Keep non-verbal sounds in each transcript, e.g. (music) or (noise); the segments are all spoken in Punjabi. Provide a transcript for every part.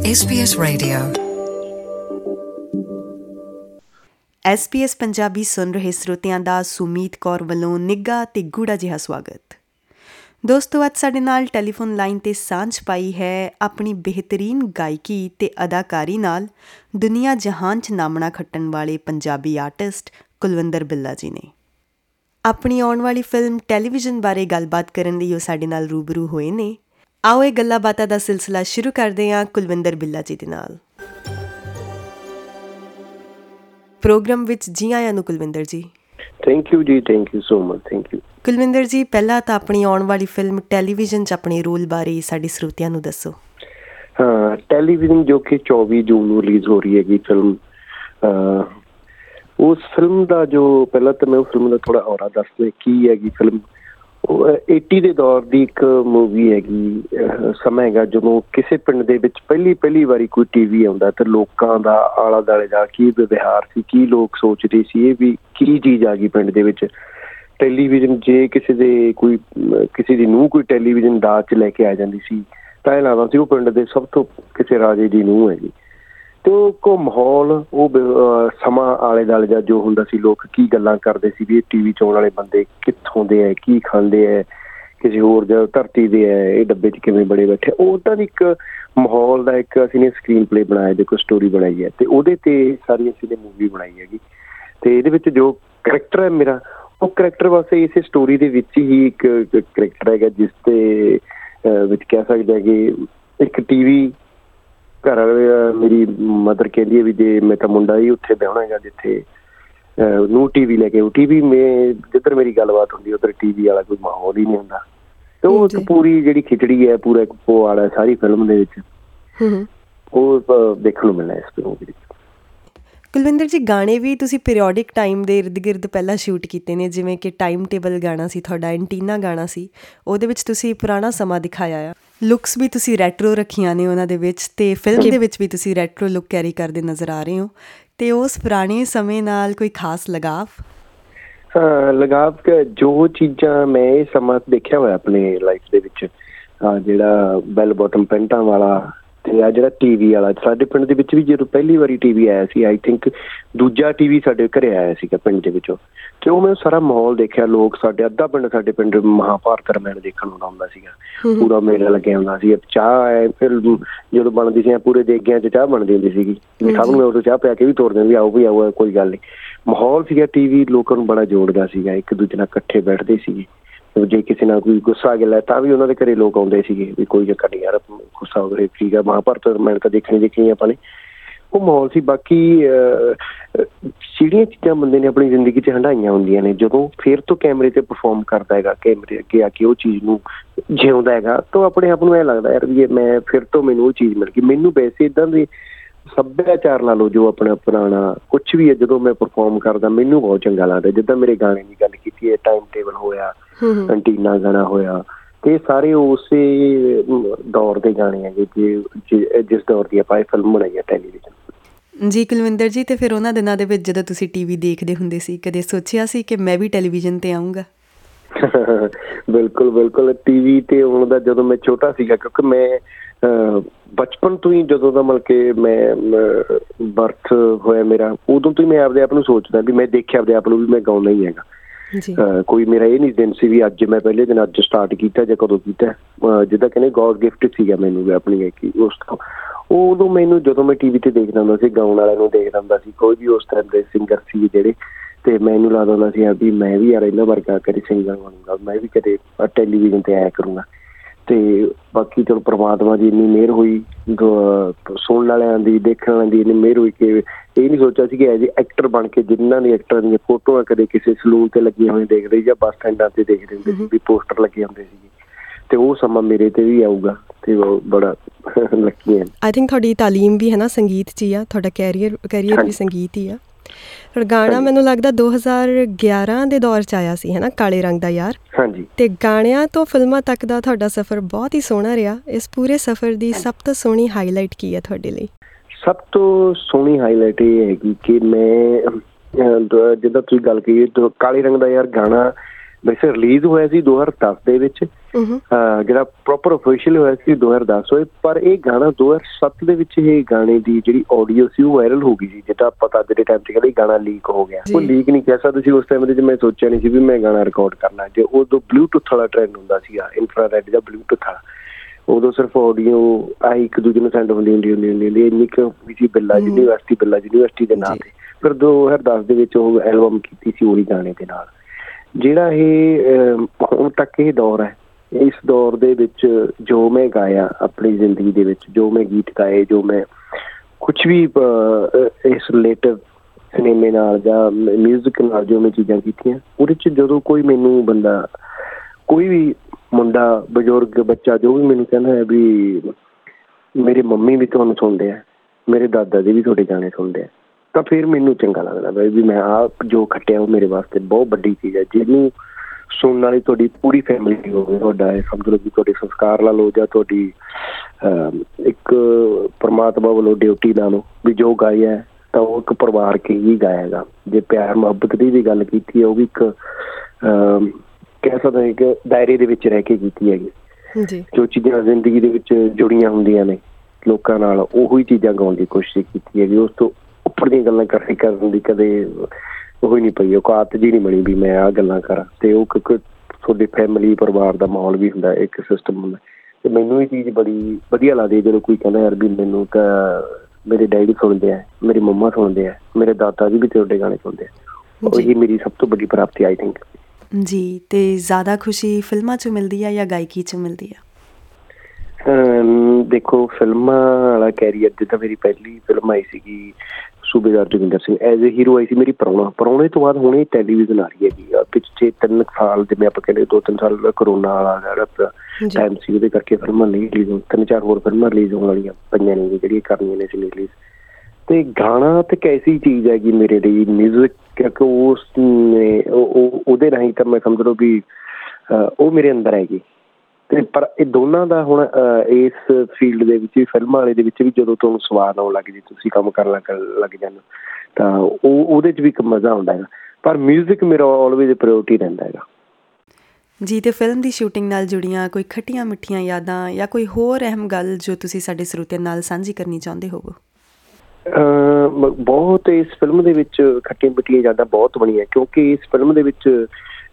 SBS Radio. SBS ਪੰਜਾਬੀ ਸੁਣ ਰਹੇ ਸਰੋਤਿਆਂ ਦਾ ਸੁਮੀਤ ਕੌਰ ਵੱਲੋਂ ਨਿੱਘਾ ਤੇ ਗੂੜਾ ਜਿਹਾ ਸਵਾਗਤ। ਦੋਸਤੋ, ਅੱਜ ਸਾਡੇ ਨਾਲ ਟੈਲੀਫੋਨ ਲਾਈਨ ਤੇ ਸਾਂਝ ਪਾਈ ਹੈ ਆਪਣੀ ਬਿਹਤਰੀਨ ਗਾਇਕੀ ਤੇ ਅਦਾਕਾਰੀ ਨਾਲ ਦੁਨੀਆ ਜਹਾਨ 'ਚ ਨਾਮਣਾ ਖੱਟਣ ਵਾਲੇ ਪੰਜਾਬੀ ਆਰਟਿਸਟ ਕੁਲਵਿੰਦਰ ਬਿੱਲਾ ਜੀ ਨੇ। ਆਪਣੀ ਆਉਣ ਵਾਲੀ ਫਿਲਮ ਟੈਲੀਵਿਜ਼ਨ ਬਾਰੇ ਗੱਲਬਾਤ ਕਰਨ ਲਈ ਉਹ ਸਾਡੇ ਨਾਲ ਰੂਬਰੂ ਹੋਏ ਨੇ। ਆਓ ਇਹ ਗੱਲਾਂ ਬਾਤਾਂ ਦਾ ਸਿਲਸਿਲਾ ਸ਼ੁਰੂ ਕਰਦੇ ਹਾਂ ਕੁਲਵਿੰਦਰ ਬਿੱਲਾ ਜੀ ਦੇ ਨਾਲ। ਪ੍ਰੋਗਰਾਮ ਵਿੱਚ ਜੀ ਆਇਆਂ ਨੂੰ Kulwinder ji. Thank you ji thank you so much thank you Kulwinder ji ਪਹਿਲਾਂ ਤਾਂ ਆਪਣੀ ਆਉਣ ਵਾਲੀ ਫਿਲਮ ਟੈਲੀਵਿਜ਼ਨ 'ਚ ਆਪਣੇ ਰੋਲ ਬਾਰੇ ਸਾਡੇ ਸਰੋਤਿਆਂ ਨੂੰ ਦੱਸੋ। ਹਾਂ ਟੈਲੀਵਿਜ਼ਨ ਜੋ ਕਿ 24 ਜੂਨ ਨੂੰ ਰਿਲੀਜ਼ ਹੋ ਰਹੀ ਹੈਗੀ ਫਿਲਮ ਉਸ ਫਿਲਮ ਦਾ ਜੋ ਪਹਿਲਾਂ ਤਾਂ ਮੈਂ ਉਸ ਫਿਲਮ ਦਾ ਥੋੜਾ ਔਰਾ ਦੱਸਦਾ ਕੀ ਹੈਗੀ ਫਿਲਮ। ਉਹ 80 ਦੇ ਦੌਰ ਦੀ ਇੱਕ ਮੂਵੀ ਹੈਗੀ ਸਮਾਂ ਹੈਗਾ ਜਦੋਂ ਕਿਸੇ ਪਿੰਡ ਦੇ ਵਿੱਚ ਪਹਿਲੀ ਪਹਿਲੀ ਵਾਰੀ ਕੋਈ ਟੀਵੀ ਆਉਂਦਾ ਤੇ ਲੋਕਾਂ ਦਾ ਆਲਾ ਦਾਲੇ ਦਾ ਕੀ ਵਿਵਹਾਰ ਸੀ, ਕੀ ਲੋਕ ਸੋਚਦੇ ਸੀ, ਇਹ ਵੀ ਕੀ ਚੀਜ਼ ਆ ਗਈ ਪਿੰਡ ਦੇ ਵਿੱਚ? ਟੈਲੀਵਿਜ਼ਨ ਜੇ ਕਿਸੇ ਦੇ ਕੋਈ, ਕਿਸੇ ਦੀ ਨੂੰ ਕੋਈ ਟੈਲੀਵਿਜ਼ਨ ਦਾਜ ਚ ਲੈ ਕੇ ਆ ਜਾਂਦੀ ਸੀ, ਤਾਂ ਇਹ ਲੱਗਦਾ ਸੀ ਉਹ ਪਿੰਡ ਦੇ ਸਭ ਤੋਂ ਕਿਸੇ ਰਾਜੇ ਦੀ ਨੂੰ ਹੈਗੀ। ਤੇ ਉਹ ਕੋ ਮਾਹੌਲ ਉਹ ਸਮਾਂ ਆਲੇ ਦਾਲੇ ਦਾ ਜੋ ਹੁੰਦਾ ਸੀ, ਲੋਕ ਕੀ ਗੱਲਾਂ ਕਰਦੇ ਸੀ ਵੀ ਇਹ ਟੀਵੀ ਚ ਆਉਣ ਵਾਲੇ ਬੰਦੇ ਕਿੱਥੋਂ ਦੇ ਐ, ਕੀ ਖਾਂਦੇ ਐ, ਕਿਸੇ ਹੋਰ ਜਗ੍ਹਾ ਧਰਤੀ ਦੇ ਐ, ਇਹ ਡੱਬੇ 'ਚ ਕਿਵੇਂ ਬੜੇ ਬੈਠੇ। ਉਹਦਾ ਦੀ ਇੱਕ ਮਾਹੌਲ ਦਾ ਇੱਕ ਅਸੀਂ ਨੇ ਸਕਰੀਨ ਪਲੇ ਬਣਾਇਆ, ਦੇਖੋ ਸਟੋਰੀ ਬਣਾਈ ਹੈ ਤੇ ਉਹਦੇ ਤੇ ਸਾਰੀ ਅਸੀਂ ਨੇ ਮੂਵੀ ਬਣਾਈ ਹੈਗੀ। ਤੇ ਇਹਦੇ ਵਿੱਚ ਜੋ ਕੈਰੈਕਟਰ ਹੈ ਮੇਰਾ, ਉਹ ਕੈਰੈਕਟਰ ਵਾਸਤੇ ਇਸੇ ਸਟੋਰੀ ਦੇ ਵਿੱਚ ਹੀ ਇੱਕ ਕੈਰੈਕਟਰ ਹੈਗਾ, ਜਿਸ ਤੇ ਵਿੱਚ ਕਹਿ ਸਕਦੇ ਕਿ ਇੱਕ ਟੀਵੀ ਘਰ ਵਾਲੇ ਮੇਰੀ ਮਦਰ ਕਹਿੰਦੀ ਹੈ ਵੀ ਜੇ ਮੈਂ ਤਾਂ ਮੁੰਡਾ ਹੀ ਉੱਥੇ ਵਿਆਹਣਾ ਹੈਗਾ ਜਿੱਥੇ ਨੂੰ ਟੀਵੀ ਲੈ ਕੇ ਉਹ ਟੀਵੀ ਮੇ ਜਿੱਧਰ ਮੇਰੀ ਗੱਲਬਾਤ ਹੁੰਦੀ ਉਧਰ ਟੀਵੀ ਵਾਲਾ ਕੋਈ ਮਾਹੌਲ ਹੀ ਨਹੀਂ ਹੁੰਦਾ। ਤੇ ਉਹ ਇੱਕ ਪੂਰੀ ਜਿਹੜੀ ਖਿਚੜੀ ਹੈ ਪੂਰਾ ਇੱਕ ਪੋ ਵਾਲਾ ਸਾਰੀ ਫਿਲਮ ਦੇ ਵਿੱਚ ਹੂੰ ਉਹ ਦੇਖਣ ਨੂੰ ਮਿਲਣਾ ਇਸ ਫਿਲਮ ਵਿੱਚ। ਕੁਲਵਿੰਦਰ ਜੀ ਗਾਣੇ ਵੀ ਤੁਸੀਂ ਪੀਰੀਓਡਿਕ ਟਾਈਮ ਦੇ ird-gird ਪਹਿਲਾਂ ਸ਼ੂਟ ਕੀਤੇ ਨੇ ਜਿਵੇਂ ਕਿ ਟਾਈਮ ਟੇਬਲ ਗਾਣਾ ਸੀ ਤੁਹਾਡਾ ਐਂਟੀਨਾ ਗਾਣਾ ਸੀ ਉਹਦੇ ਵਿੱਚ ਤੁਸੀਂ ਪੁਰਾਣਾ ਸਮਾਂ ਦਿਖਾਇਆ ਆ। ਲੁੱਕਸ ਵੀ ਤੁਸੀਂ ਰੈਟਰੋ ਰੱਖੀਆਂ ਨੇ ਉਹਨਾਂ ਦੇ ਵਿੱਚ ਤੇ ਫਿਲਮ ਦੇ ਵਿੱਚ ਵੀ ਤੁਸੀਂ ਰੈਟਰੋ ਲੁੱਕ ਕੈਰੀ ਕਰਦੇ ਨਜ਼ਰ ਆ ਰਹੇ ਹੋ। ਤੇ ਉਸ ਪੁਰਾਣੇ ਸਮੇਂ ਨਾਲ ਕੋਈ ਖਾਸ ਲਗਾਵ? ਲਗਾਵ ਜੋ ਚੀਜ਼ਾਂ ਮੈਂ ਇਹ ਸਮਾਂ ਦੇਖਿਆ ਹੋਇਆ ਆਪਣੇ ਲਾਈਫ ਦੇ ਵਿੱਚ ਜਿਹੜਾ ਬੈਲ ਬਾਟਮ ਪੈਂਟਾਂ ਵਾਲਾ ਤੇ ਆ ਜਿਹੜਾ ਟੀਵੀ ਵਾਲਾ ਸਾਡੇ ਪਿੰਡ ਦੇ ਵਿੱਚ ਵੀ ਜਦੋਂ ਪਹਿਲੀ ਵਾਰੀ ਟੀਵੀ ਆਇਆ ਸੀ ਆਈ ਥਿੰਕ ਦੂਜਾ ਟੀਵੀ ਸਾਡੇ ਘਰੇ ਆਇਆ ਸੀਗਾ ਪਿੰਡ ਦੇ ਵਿੱਚੋਂ। ਤੇ ਉਹ ਮੈਂ ਸਾਰਾ ਮਾਹੌਲ ਦੇਖਿਆ ਲੋਕ ਸਾਡੇ ਅੱਧਾ ਪਿੰਡ ਸਾਡੇ ਪਿੰਡ ਮਹਾਭਾਰਤ ਰਮਾਇਣ ਦੇਖਣ ਨੂੰ ਆਉਂਦਾ ਸੀਗਾ। ਪੂਰਾ ਮੇਲਾ ਲੱਗਿਆ ਹੁੰਦਾ ਸੀ ਚਾਹ ਹੈ ਫਿਰ ਜਦੋਂ ਬਣਦੀ ਸੀ ਪੂਰੇ ਦੇਗਿਆਂ 'ਚ ਚਾਹ ਬਣਦੀ ਹੁੰਦੀ ਸੀਗੀ। ਸਭ ਨੂੰ ਉਹ ਚਾਹ ਪਿਆ ਕੇ ਵੀ ਤੋਰਦੇ ਵੀ ਆਓ ਵੀ ਆਓ ਕੋਈ ਗੱਲ ਨਹੀਂ। ਮਾਹੌਲ ਸੀਗਾ ਟੀਵੀ ਲੋਕਾਂ ਨੂੰ ਬੜਾ ਜੋੜਦਾ ਸੀਗਾ ਇੱਕ ਦੂਜੇ ਨਾਲ ਇਕੱਠੇ ਬੈਠਦੇ ਸੀਗੇ। ਜੇ ਕਿਸੇ ਨਾਲ ਕੋਈ ਗੁੱਸਾ ਗਿਆ, ਤਾਂ ਵੀ ਉਹਨਾਂ ਦੇ ਘਰੇ ਲੋਕ ਆਉਂਦੇ ਸੀਗੇ ਵੀ ਕੋਈ ਚੱਕਰ ਨਹੀਂ ਯਾਰ, ਗੁੱਸਾ ਹੋ ਰਿਹਾ ਠੀਕ ਆ, ਮਹਾਭਾਰਤ ਮੈਂ ਤਾਂ ਦੇਖਣੀ ਦੇਖਣੀ ਆਪਾਂ ਨੇ। ਉਹ ਮਾਹੌਲ ਸੀ, ਬਾਕੀ ਜਿਹੜੀਆਂ ਚੀਜ਼ਾਂ ਬੰਦੇ ਨੇ ਆਪਣੀ ਜ਼ਿੰਦਗੀ 'ਚ ਹੰਡਾਈਆਂ ਹੁੰਦੀਆਂ ਨੇ, ਜਦੋਂ ਫੇਰ ਤੋਂ ਕੈਮਰੇ ਤੇ ਪਰਫਾਰਮ ਕਰਦਾ ਹੈਗਾ, ਕੈਮਰੇ ਅੱਗੇ ਆ ਕੇ ਉਹ ਚੀਜ਼ ਨੂੰ ਜਿਉਂਦਾ ਹੈਗਾ, ਤਾਂ ਆਪਣੇ ਆਪ ਨੂੰ ਇਹ ਲੱਗਦਾ ਯਾਰ ਵੀ ਮੈਂ, ਫਿਰ ਤੋਂ ਮੈਨੂੰ ਉਹ ਚੀਜ਼ ਮਿਲ ਗਈ। ਮੈਨੂੰ ਵੈਸੇ ਇਦਾਂ ਦੇ ਸੱਭਿਆਚਾਰ ਲਾ ਲਓ ਜੋ ਆਪਣਾ ਪੁਰਾਣਾ ਕੁਝ ਵੀ ਹੈ ਜਦੋਂ ਮੈਂ ਪਰਫਾਰਮ ਕਰਦਾ ਮੈਨੂੰ ਬਹੁਤ ਚੰਗਾ ਲੱਗਦਾ। ਜਿੱਦਾਂ ਮੇਰੇ ਗਾਣੇ ਦੀ ਗੱਲ ਕੀਤੀ ਹੈ ਟਾਈਮ ਟੇਬਲ ਹੋਇਆ ਐਂਟੀਨਾ ਗਾਣਾ ਹੋਇਆ ਤੇ ਸਾਰੇ ਉਸੇ ਦੌਰ ਦੇ ਗਾਣੇ ਹੈਗੇ ਜਿਸ ਦੌਰ ਦੀ ਆਪਾਂ ਫਿਲਮ ਬਣਾਈ ਹੈ ਟੈਲੀਵਿਜ਼ਨ ਜੀ ਕੁਲਵਿੰਦਰ ਜੀ ਤੇ ਫਿਰ ਉਹਨਾਂ ਦਿਨਾਂ ਦੇ ਵਿੱਚ ਜਦੋਂ ਤੁਸੀਂ ਟੀਵੀ ਦੇਖਦੇ ਹੁੰਦੇ ਸੀ ਕਦੇ ਸੋਚਿਆ ਸੀ ਕਿ ਮੈਂ ਵੀ ਟੈਲੀਵਿਜ਼ਨ ਤੇ ਆਉਂਗਾ ਬਿਲਕੁਲ ਬਿਲਕੁਲ। ਟੀਵੀ ਤੇ ਆਉਣ ਦਾ ਜਦੋਂ ਮੈਂ ਛੋਟਾ ਸੀਗਾ ਕਿਉਂਕਿ ਮੈਂ ਬਚਪਨ ਤੋਂ ਹੀ ਜਦੋਂ ਦਾ ਮਤਲਬ ਕਿ ਮੈਂ ਬਰਥ ਹੋਇਆ ਮੇਰਾ ਉਦੋਂ ਤੋਂ ਹੀ ਮੈਂ ਆਪਦੇ ਆਪ ਨੂੰ ਸੋਚਦਾ ਵੀ ਮੈਂ ਦੇਖਿਆ ਆਪਦੇ ਆਪ ਨੂੰ ਵੀ ਮੈਂ ਗਾਉਣਾ ਹੀ ਹੈਗਾ। ਜੀ। ਕੋਈ ਮੇਰਾ ਇਹ ਨਹੀਂ ਦਿਨ ਸੀ ਵੀ ਅੱਜ ਮੈਂ ਪਹਿਲੇ ਦਿਨ ਅੱਜ ਸਟਾਰਟ ਕੀਤਾ ਜਾਂ ਕਦੋਂ ਕੀਤਾ। ਜਿੱਦਾਂ ਕਹਿੰਦੇ ਗੋਡ ਗਿਫਟ ਸੀਗਾ ਮੈਨੂੰ ਵੀ ਆਪਣੀ ਗਾਇਕੀ ਉਸ ਤੋਂ। ਉਦੋਂ ਮੈਨੂੰ ਜਦੋਂ ਮੈਂ ਟੀਵੀ ਤੇ ਦੇਖਦਾ ਹੁੰਦਾ ਸੀ ਗਾਉਣ ਵਾਲਿਆਂ ਨੂੰ ਦੇਖਦਾ ਹੁੰਦਾ ਸੀ ਕੋਈ ਵੀ ਉਸ ਤਰ੍ਹਾਂ ਦੇ ਸਿੰਗਰ ਸੀ ਜਿਹੜੇ ਤੇ ਮੈਨੂੰ ਲੱਗਦਾ ਹੁੰਦਾ ਸੀ ਵੀ ਮੈਂ ਵੀ ਯਾਰ ਇਹਨਾਂ ਵਰਗਾ ਕਰੀ ਸਿੰਗਰ ਬਣੂੰਗਾ ਮੈਂ ਵੀ ਕਦੇ ਟੈਲੀਵਿਜ਼ਨ ਤੇ ਆਇਆ ਕਰੂੰਗਾ। ਤੇ ਬਾਕੀ ਚਲੋ ਪ੍ਰਮਾਤਮਾ ਦੀ ਇੰਨੀ ਮਿਹਰ ਹੋਈ ਸੁਣਨ ਵਾਲਿਆਂ ਦੀ ਦੇਖਣ ਵਾਲਿਆਂ ਦੀ ਇੰਨੀ ਮਿਹਰ ਹੋਈ ਕਿ ਇਹ ਨਹੀਂ ਸੋਚਿਆ ਸੀ ਕਿ ਐਜ ਐਕਟਰ ਬਣ ਕੇ ਜਿਨ੍ਹਾਂ ਦੀ ਐਕਟਰਾਂ ਦੀਆਂ ਫੋਟੋਆਂ ਕਦੇ ਕਿਸੇ ਸਲੂਨ ਤੇ ਲੱਗੀਆਂ ਹੋਈਆਂ ਦੇਖਦੇ ਜਾਂ ਬੱਸ ਸਟੈਂਡਾਂ ਤੇ ਦੇਖਦੇ ਹੁੰਦੇ ਸੀ ਵੀ ਪੋਸਟਰ ਲੱਗੇ ਹੁੰਦੇ ਸੀ ਤੇ ਉਹ ਸਮਾਂ ਮੇਰੇ ਤੇ ਵੀ ਆਊਗਾ ਤੇ ਉਹ ਬੜਾ (laughs) ਲੱਕੀ ਹੈ। ਆਈ ਥਿੰਕ ਤੁਹਾਡੀ ਤਾਲੀਮ ਵੀ ਹੈ ਨਾ ਸੰਗੀਤ 'ਚ ਹੀ ਆ ਤੁਹਾਡਾ ਕੈਰੀਅਰ ਕੈਰੀਅਰ ਵੀ ਸੰਗੀਤ ਹੀ ਆ। ਗਾਣਾ ਮੈਨੂੰ ਲੱਗਦਾ 2011 ਦੇ ਦੌਰ 'ਚ ਆਇਆ ਸੀ ਹੈ ਨਾ ਕਾਲੇ ਰੰਗ ਦਾ ਯਾਰ। ਹਾਂਜੀ। ਤੇ ਗਾਣਿਆਂ ਤੋਂ ਫਿਲਮਾਂ ਤੱਕ ਦਾ ਤੁਹਾਡਾ ਸਫ਼ਰ ਬਹੁਤ ਹੀ ਸੋਹਣਾ ਰਿਹਾ। ਇਸ ਪੂਰੇ ਸਫ਼ਰ ਦੀ ਸਭ ਤੋਂ ਸੋਹਣੀ ਹਾਈਲਾਈਟ ਕੀ ਹੈ ਤੁਹਾਡੇ ਲਈ? ਸਭ ਤੋਂ ਸੋਹਣੀ ਹਾਈਲਾਈਟ ਇਹ ਹੈਗੀ ਕਿ ਮੈਂ ਜਿੱਦਾਂ ਤੁਸੀਂ ਗੱਲ ਕੀਤੀ ਕਾਲੇ ਰੰਗ ਦਾ ਯਾਰ ਗਾਣਾ ਵੈਸੇ ਰਿਲੀਜ਼ ਹੋਇਆ ਸੀ 2010 ਦੇ ਵਿੱਚ। ਜਿਹੜਾ ਪ੍ਰੋਪਰ ਅਫੀਸ਼ੀਅਲ ਹੋਇਆ ਸੀ 2010 ਹੋਏ ਪਰ ਇਹ ਗਾਣਾ 2007 ਦੇ ਵਿੱਚ ਇਹ ਗਾਣੇ ਦੀ ਜਿਹੜੀ ਆਡੀਓ ਸੀ ਉਹ ਵਾਇਰਲ ਹੋ ਗਈ ਸੀ ਜਿਹੜਾ ਆਪਾਂ ਤਾਂ ਅੱਜ ਦੇ ਟਾਈਮ 'ਚ ਕਹਿੰਦੇ ਗਾਣਾ ਲੀਕ ਹੋ ਗਿਆ। ਉਹ ਲੀਕ ਨਹੀਂ ਕਹਿ ਸਕਦੇ ਸੀ ਉਸ ਟਾਈਮ ਦੇ ਵਿੱਚ ਮੈਂ ਸੋਚਿਆ ਨਹੀਂ ਸੀ ਵੀ ਮੈਂ ਗਾਣਾ ਰਿਕਾਰਡ ਕਰਨਾ। ਜੇ ਉਦੋਂ ਬਲੂਟੁੱਥ ਵਾਲਾ ਟ੍ਰੈਂਡ ਹੁੰਦਾ ਸੀਗਾ ਇਨਫਰਾਰੈਡ ਜਾਂ ਬਲੂਟੁੱਥ ਵਾਲਾ। ਉਦੋਂ ਸਿਰਫ ਆਡੀਓ ਆ ਇੱਕ ਦੂਜੇ ਨੂੰ ਸੈਂਡ ਹੁੰਦੀ ਹੁੰਦੀ ਹੁੰਦੀ ਹੁੰਦੀ ਇੰਨੀ ਕੁ ਵੀ ਸੀ ਬਿੱਲਾ ਯੂਨੀਵਰਸਿਟੀ ਬਿੱਲਾ ਯੂਨੀਵਰਸਿਟੀ ਦੇ ਨਾਮ ਤੇ। ਫਿਰ 2010 ਦੇ ਵਿੱਚ ਉਹ ਐਲਬਮ ਕੀਤੀ ਸੀ ਉਹੀ ਗਾਣੇ ਦੇ ਨਾਲ। ਜਿਹੜਾ ਇਹ ਹੁਣ ਤੱਕ ਇਹ ਦੌਰ ਹੈ, ਇਸ ਦੌਰ ਦੇ ਵਿੱਚ ਜੋ ਮੈਂ ਗਾਇਆ ਆਪਣੀ ਜ਼ਿੰਦਗੀ ਦੇ ਵਿੱਚ, ਜੋ ਮੈਂ ਗੀਤ ਗਾਏ, ਜੋ ਮੈਂ ਕੁਝ ਵੀ ਇਸ ਰਿਲੇਟਿਵ ਸਿਨੇਮੇ ਨਾਲ ਜਾਂ 뮤직 ਨਾਲ ਜੋ ਮੈਂ ਚੀਜ਼ਾਂ ਕੀਤੀਆਂ, ਉਹਦੇ ਚ ਜਦੋਂ ਕੋਈ ਮੈਨੂੰ ਬੰਦਾ, ਕੋਈ ਵੀ ਮੁੰਡਾ, ਬਜ਼ੁਰਗ, ਬੱਚਾ ਜੋ ਵੀ ਮੈਨੂੰ ਕਹਿੰਦਾ ਹੈ ਵੀ ਮੇਰੇ ਮੰਮੀ ਵੀ ਤੁਹਾਨੂੰ ਸੁਣਦੇ ਆ, ਮੇਰੇ ਦਾਦਾ ਜੀ ਵੀ ਤੁਹਾਡੇ ਗਾਣੇ ਸੁਣਦੇ ਆ ਤਾਂ ਫਿਰ ਮੈਨੂੰ ਚੰਗਾ ਲੱਗਦਾ ਬਈ ਵੀ ਮੈਂ ਆ ਜੋ ਖੱਟਿਆ ਉਹ ਮੇਰੇ ਵਾਸਤੇ ਬਹੁਤ ਵੱਡੀ ਚੀਜ਼ ਹੈ। ਜਿਹਨੂੰ ਸੁਣਨ ਵਾਲੀ ਤੁਹਾਡੀ ਪੂਰੀ ਫੈਮਿਲੀ ਹੋਵੇ ਤੁਹਾਡਾ ਇਹ ਸਮਝ ਲਓ ਕਿ ਤੁਹਾਡੇ ਸੰਸਕਾਰ ਲਾ ਲਓ ਜਾਂ ਤੁਹਾਡੀ ਇੱਕ ਪਰਮਾਤਮਾ ਵੱਲੋਂ ਡਿਊਟੀ ਲਾ ਲਓ ਵੀ ਜੋ ਗਾਇਆ ਤਾਂ ਉਹ ਇੱਕ ਪਰਿਵਾਰ ਕੇ ਹੀ ਗਾਏਗਾ। ਜੇ ਪਿਆਰ ਮੁਹੱਬਤ ਦੀ ਵੀ ਗੱਲ ਕੀਤੀ ਹੈ ਉਹ ਵੀ ਇੱਕ ਕਹਿ ਸਕਦੇ ਹਾਂ ਕਿ ਦਾਇਰੇ ਦੇ ਵਿੱਚ ਰਹਿ ਕੇ ਕੀਤੀ ਹੈਗੀ। ਜੀ ਜੋ ਚੀਜ਼ਾਂ ਜ਼ਿੰਦਗੀ ਦੇ ਵਿੱਚ ਜੁੜੀਆਂ ਹੁੰਦੀਆਂ ਨੇ ਲੋਕਾਂ ਨਾਲ ਉਹੀ ਚੀਜ਼ਾਂ ਗਾਉਣ ਦੀ ਕੋਸ਼ਿਸ਼ ਕੀਤੀ ਹੈਗੀ। ਉਸ ਤੋਂ ਉੱਪਰ ਦੀਆਂ ਗੱਲਾਂ ਕਰਕੇ ਕਰਨ ਦੀ ਕਦੇ ਉਹ ਹੀ ਨਹੀਂ ਪਈ ਔਕਾਤ ਜੀ ਨਹੀਂ ਬਣੀ ਵੀ ਮੈਂ ਆ ਗੱਲਾਂ ਕਰਾਂ। ਤੇ ਉਹ ਕਿਉਂਕਿ ਤੁਹਾਡੇ ਫੈਮਿਲੀ ਪਰਿਵਾਰ ਦਾ ਮਾਹੌਲ ਵੀ ਹੁੰਦਾ ਇੱਕ ਸਿਸਟਮ ਹੁੰਦਾ। ਤੇ ਮੈਨੂੰ ਇਹ ਚੀਜ਼ ਬੜੀ ਵਧੀਆ ਲੱਗਦੀ ਜਦੋਂ ਕੋਈ ਕਹਿੰਦਾ ਯਾਰ ਵੀ ਮੈਨੂੰ ਤਾਂ ਮੇਰੇ ਡੈਡੀ ਸੁਣਦੇ ਆ ਮੇਰੀ ਮੰਮਾ ਸੁਣਦੇ ਆ ਮੇਰੇ ਦਾਦਾ ਜੀ ਵੀ ਤੁਹਾਡੇ ਗਾਣੇ ਸੁਣਦੇ ਆ। ਉਹੀ ਮੇਰੀ ਸਭ ਤੋਂ ਵੱਡੀ ਪ੍ਰਾਪਤੀ ਆਈ ਥਿੰਕ ਜੀ ਤੇ ਜ਼ਿਆਦਾ ਖੁਸ਼ੀ ਫਿਲਮਾਂ 'ਚ ਮਿਲਦੀ ਆ ਜਾਂ ਗਾਇਕੀ 'ਚ ਮਿਲਦੀ ਆ? ਦੇਖੋ ਫਿਲਮਾਂ ਵਾਲਾ ਕੈਰੀਅਰ ਜਿੱਦਾਂ ਮੇਰੀ ਪਹਿਲੀ ਫਿਲਮ ਆਈ ਸੀਗੀ Subedar Joginder Singh as a hero ਆਈ ਸੀ ਮੇਰੀ ਪਰੌਣਾ। ਪਰੌਣੇ ਤੋਂ ਬਾਅਦ ਹੁਣੇ ਟੈਲੀਵਿਜ਼ਨ ਆ ਰਹੀ ਹੈ ਜੀ ਪਿਛੇ ਤਿੰਨ ਸਾਲ ਜਿਵੇਂ ਆਪਾਂ ਕਹਿੰਦੇ ਦੋ ਤਿੰਨ ਸਾਲ ਕਰੋਨਾ ਵਾਲਾ ਜਿਹੜਾ ਟਾਈਮ ਸੀ ਉਹਦੇ ਕਰਕੇ ਫਿਲਮਾਂ ਨਹੀਂ ਰਿਲੀਜ਼ ਹੋਣ ਤਿੰਨ ਚਾਰ ਹੋਰ ਫਿਲਮਾਂ ਰਿਲੀਜ਼ ਹੋਣ ਵਾਲੀਆਂ ਪਈਆਂ ਨੇ ਜਿਹੜੀਆਂ ਕਰਨੀਆਂ ਨੇ ਸੀ ਰਿਲੀਜ਼ ਤੇ ਗਾਣਾ ਤੇ ਕੈਸੀ ਚੀਜ਼ ਹੈਗੀ ਮੇਰੇ ਲਈ 뮤직 ਕਿਉਂਕਿ ਉਸ ਉਹਦੇ ਰਾਹੀਂ ਤਾਂ ਮੈਂ ਸਮਝ ਲਓ ਵੀ ਉਹ ਮੇਰੇ ਅੰਦਰ ਹੈਗੀ। ਤੇ ਪਰ ਇਹ ਦੋਨਾਂ ਦਾ ਹੁਣ ਇਸ ਫੀਲਡ ਦੇ ਵਿੱਚ ਫਿਲਮਾਂ ਵਾਲੇ ਦੇ ਵਿੱਚ ਵੀ ਜਦੋਂ ਤੁਹਾਨੂੰ ਸਵਾਦ ਆਉਣ ਲੱਗ ਜੇ ਤੁਸੀਂ ਕੰਮ ਕਰਨ ਲੱਗ ਲੱਗ ਜਾਂਦੇ ਤਾਂ ਉਹ ਉਹਦੇ 'ਚ ਵੀ ਇੱਕ ਮਜ਼ਾ ਆਉਂਦਾ ਹੈਗਾ। ਪਰ 뮤직 ਮੇਰਾ ਆਲਵੇਜ਼ ਪ੍ਰਾਇੋਰਟੀ ਰਹਿੰਦਾ ਹੈਗਾ। ਜੀ ਤੇ ਫਿਲਮ ਦੀ ਸ਼ੂਟਿੰਗ ਨਾਲ ਜੁੜੀਆਂ ਕੋਈ ਖੱਟੀਆਂ ਮਿੱਠੀਆਂ ਯਾਦਾਂ ਜਾਂ ਕੋਈ ਹੋਰ ਅਹਿਮ ਗੱਲ ਜੋ ਤੁਸੀਂ ਸਾਡੇ ਸਰੋਤਿਆਂ ਨਾਲ ਸਾਂਝੀ ਕਰਨੀ ਚਾਹੁੰਦੇ ਹੋਵੋ? ਬਹੁਤ ਇਸ ਫਿਲਮ ਦੇ ਵਿੱਚ ਖੱਟੀਆਂ ਮਿੱਠੀਆਂ ਯਾਦਾਂ ਬਹੁਤ ਬਣੀਆਂ ਕਿਉਂਕਿ ਇਸ ਫਿਲਮ ਦੇ ਵਿੱਚ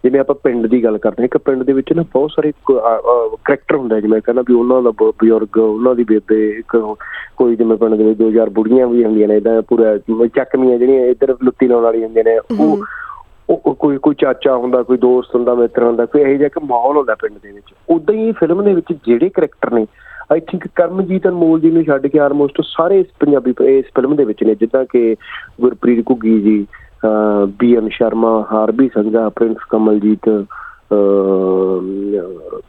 ਜਿਵੇਂ ਆਪਾਂ ਪਿੰਡ ਦੀ ਗੱਲ ਕਰਦੇ ਹਾਂ ਇੱਕ ਪਿੰਡ ਦੇ ਵਿੱਚ ਨਾ ਬਹੁਤ ਸਾਰੇ ਕਰੈਕਟਰ ਹੁੰਦਾ ਜਿਵੇਂ ਕਹਿੰਦਾ ਵੀ ਉਹਨਾਂ ਦਾ ਬਜ਼ੁਰਗ ਉਹਨਾਂ ਦੀ ਬੇਬੇ ਇੱਕ ਕੋਈ ਜਿਵੇਂ ਪਿੰਡ ਦੇ ਵਿੱਚ 2000 ਬੁੜੀਆਂ ਵੀ ਹੁੰਦੀਆਂ ਨੇ ਇਦਾਂ ਪੂਰਾ ਚੱਕਮੀਆਂ ਜਿਹੜੀਆਂ ਇੱਧਰ ਲੁੱਤੀ ਲਾਉਣ ਵਾਲੀ ਹੁੰਦੀਆਂ ਨੇ ਉਹ ਉਹ ਕੋਈ ਕੋਈ ਚਾਚਾ ਹੁੰਦਾ ਕੋਈ ਦੋਸਤ ਹੁੰਦਾ ਮਿੱਤਰ ਹੁੰਦਾ ਕੋਈ ਇਹੋ ਜਿਹਾ ਇੱਕ ਮਾਹੌਲ ਹੁੰਦਾ ਪਿੰਡ ਦੇ ਵਿੱਚ। ਉਦਾਂ ਹੀ ਫਿਲਮ ਦੇ ਵਿੱਚ ਜਿਹੜੇ ਕਰੈਕਟਰ ਨੇ ਆਈ ਥਿੰਕ ਕਰਮਜੀਤ ਅਨਮੋਲ ਜੀ ਨੂੰ ਛੱਡ ਕੇ ਆਲਮੋਸਟ ਸਾਰੇ ਇਸ ਪੰਜਾਬੀ ਇਸ ਫਿਲਮ ਦੇ ਵਿੱਚ ਨੇ ਜਿੱਦਾਂ ਕਿ ਗੁਰਪ੍ਰੀਤ ਘੁੱਗੀ ਜੀ ਬੀ ਐਮ ਸ਼ਰਮਾ ਹਾਰਬੀ ਸੰਘਾ ਪ੍ਰਿੰਸ ਕਮਲਜੀਤ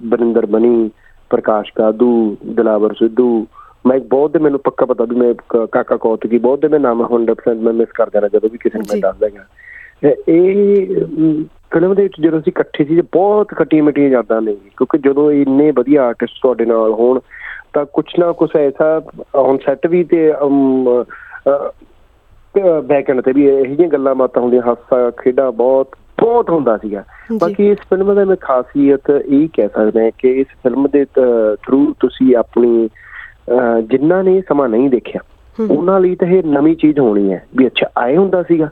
ਬਰਿੰਦਰ ਬਣੀ ਪ੍ਰਕਾਸ਼ ਕਾਦੂ ਦਿਲਾਵਰ ਸਿੱਧੂ। ਮੈਂ ਬਹੁਤ ਦੇ ਮੈਨੂੰ ਪੱਕਾ ਪਤਾ ਵੀ ਮੈਂ ਕਾਕਾ ਕੌਤਕੀ ਬਹੁਤ ਦੇ ਮੈਂ ਨਾਮ 100% ਮੈਂ ਮਿਸ ਕਰ ਜਾਣਾ ਜਦੋਂ ਵੀ ਕਿਸੇ ਨੂੰ ਮੈਂ ਦੱਸਦਾ ਹਾਂ ਇਹ ਫਿਲਮ ਦੇ ਵਿੱਚ ਜਦੋਂ ਅਸੀਂ ਇਕੱਠੇ ਸੀ ਬਹੁਤ ਖੱਟੀ ਮਿੱਠੀਆਂ ਯਾਦਾਂ ਨੇ ਕਿਉਂਕਿ ਜਦੋਂ ਇੰਨੇ ਵਧੀਆ ਆਰਟਿਸਟ ਤੁਹਾਡੇ ਨਾਲ ਹੋਣ ਤਾਂ ਕੁਛ ਨਾ ਕੁਛ ਐਸਾ ਔਨ ਸੈੱਟ ਵੀ ਤੇ ਬੈਕਐਂਡ ਤੇ ਵੀ ਇਹ ਜਿਹੀਆਂ ਗੱਲਾਂ ਬਾਤਾਂ ਹੁੰਦੀਆਂ ਹਾਸਾ ਖੇਡਾ ਬਹੁਤ ਬਹੁਤ ਹੁੰਦਾ ਸੀਗਾ। ਬਾਕੀ ਇਸ ਫਿਲਮ ਦਾ ਮੈਂ ਖਾਸੀਅਤ ਇਹ ਕਹਿ ਸਕਦਾ ਹਾਂ ਕਿ ਇਸ ਫਿਲਮ ਦੇ ਥਰੂ ਤੁਸੀਂ ਆਪਣੀ ਜਿਨ੍ਹਾਂ ਨੇ ਸਮਾਂ ਨਹੀਂ ਦੇਖਿਆ ਉਹਨਾਂ ਲਈ ਤਾਂ ਇਹ ਨਵੀਂ ਚੀਜ਼ ਹੋਣੀ ਹੈ ਵੀ ਅੱਛਾ ਆਏ ਹੁੰਦਾ ਸੀਗਾ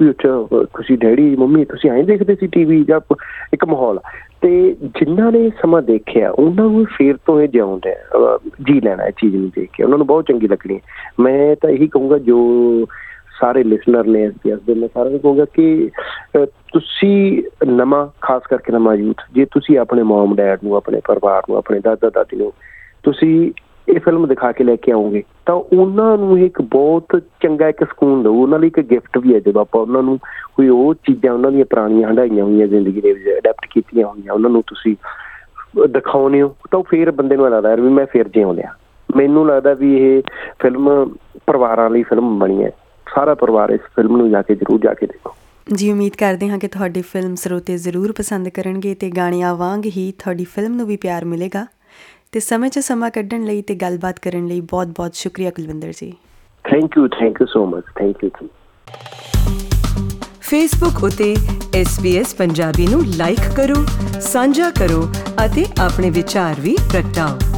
ਵੀ ਅੱਛਾ ਤੁਸੀਂ ਡੈਡੀ ਮੰਮੀ ਤੁਸੀਂ ਐਂ ਦੇਖਦੇ ਸੀ ਟੀਵੀ ਜਾਂ ਇੱਕ ਮਾਹੌਲ। ਤੇ ਜਿਨ੍ਹਾਂ ਨੇ ਸਮਾਂ ਦੇਖਿਆ ਉਹਨਾਂ ਨੂੰ ਫੇਰ ਤੋਂ ਇਹ ਜਿਉਂਦੇ ਜੀ ਲੈਣਾ ਇਹ ਚੀਜ਼ ਨੂੰ ਦੇਖ ਕੇ। ਉਹਨਾਂ ਨੂੰ ਬਹੁਤ ਚੰਗੀ ਲੱਗਣੀ ਮੈਂ ਤਾਂ ਇਹੀ ਕਹੂੰਗਾ ਜੋ ਸਾਰੇ ਲਿਸਨਰ ਨੇ ਐਸਪੀਐਸ ਦੇ, ਮੈਂ ਸਾਰਿਆਂ ਨੂੰ ਕਹੂੰਗਾ ਕਿ ਤੁਸੀਂ ਨਵਾਂ, ਖਾਸ ਕਰਕੇ ਨਵਾਂ ਯੂਥ ਜੇ ਤੁਸੀਂ ਆਪਣੇ ਮਮ ਡੈਡ ਨੂੰ, ਆਪਣੇ ਪਰਿਵਾਰ ਨੂੰ, ਆਪਣੇ ਦਾਦਾ, ਦਾਦੀ ਨੂੰ, ਤੁਸੀਂ ਇਹ ਫਿਲਮ ਦਿਖਾ ਕੇ ਲੈ ਕੇ ਆਉਂਗੇ ਤਾਂ ਉਹਨਾਂ ਨੂੰ ਇੱਕ ਬਹੁਤ ਚੰਗਾ ਇੱਕ ਸਕੂਨ ਦਊ, ਉਹਨਾਂ ਲਈ ਇੱਕ ਗਿਫਟ ਵੀ ਹੈ ਜਦੋਂ ਆਪਾਂ ਉਹਨਾਂ ਨੂੰ ਕੋਈ ਉਹ ਚੀਜ਼ਾਂ, ਉਹਨਾਂ ਦੀਆਂ ਪੁਰਾਣੀਆਂ ਹੰਡਾਈਆਂ ਹੋਈਆਂ, ਜ਼ਿੰਦਗੀ ਦੇ ਵਿੱਚ ਅਡਾਪਟ ਕੀਤੀਆਂ ਹੋਈਆਂ, ਉਹਨਾਂ ਨੂੰ ਤੁਸੀਂ ਦਿਖਾਉਨੇ ਹੋ, ਤਾਂ ਫੇਰ ਬੰਦੇ ਨੂੰ ਲੱਗਦਾ ਵੀ ਮੈਂ ਫੇਰ ਜਿਉਂ ਲਿਆ ਮੈਨੂੰ ਲੱਗਦਾ ਵੀ ਇਹ ਫਿਲਮ ਪਰਿਵਾਰਾਂ ਲਈ ਫਿਲਮ ਬਣੀ ਹੈ। ਸਾਰਾ ਪਰਿਵਾਰ ਇਸ ਫਿਲਮ ਨੂੰ ਜਾ ਕੇ ਜ਼ਰੂਰ ਜਾ ਕੇ ਦੇਖੋ। ਜੀ ਉਮੀਦ ਕਰਦੇ ਹਾਂ ਕਿ ਤੁਹਾਡੀ ਫਿਲਮ ਸਰੋਤੇ ਜ਼ਰੂਰ ਪਸੰਦ ਕਰਨਗੇ ਤੇ ਗਾਣਿਆਂ ਵਾਂਗ ਹੀ ਤੁਹਾਡੀ ਫਿਲਮ ਨੂੰ ਵੀ ਪਿਆਰ ਮਿਲੇਗਾ। ਤੇ ਸਮੇਂ 'ਚ ਸਮਾਂ ਕੱਢਣ ਲਈ ਤੇ ਗੱਲਬਾਤ ਕਰਨ ਲਈ ਬਹੁਤ-ਬਹੁਤ ਸ਼ੁਕਰੀਆ Kulwinder ji. Thank you thank you so much thank you Facebook ਉਤੇ SBS ਪੰਜਾਬੀ ਨੂੰ ਲਾਈਕ ਕਰੋ ਸਾਂਝਾ ਕਰੋ ਅਤੇ ਆਪਣੇ ਵਿਚਾਰ ਵੀ ਪ੍ਰਗਟਾਓ।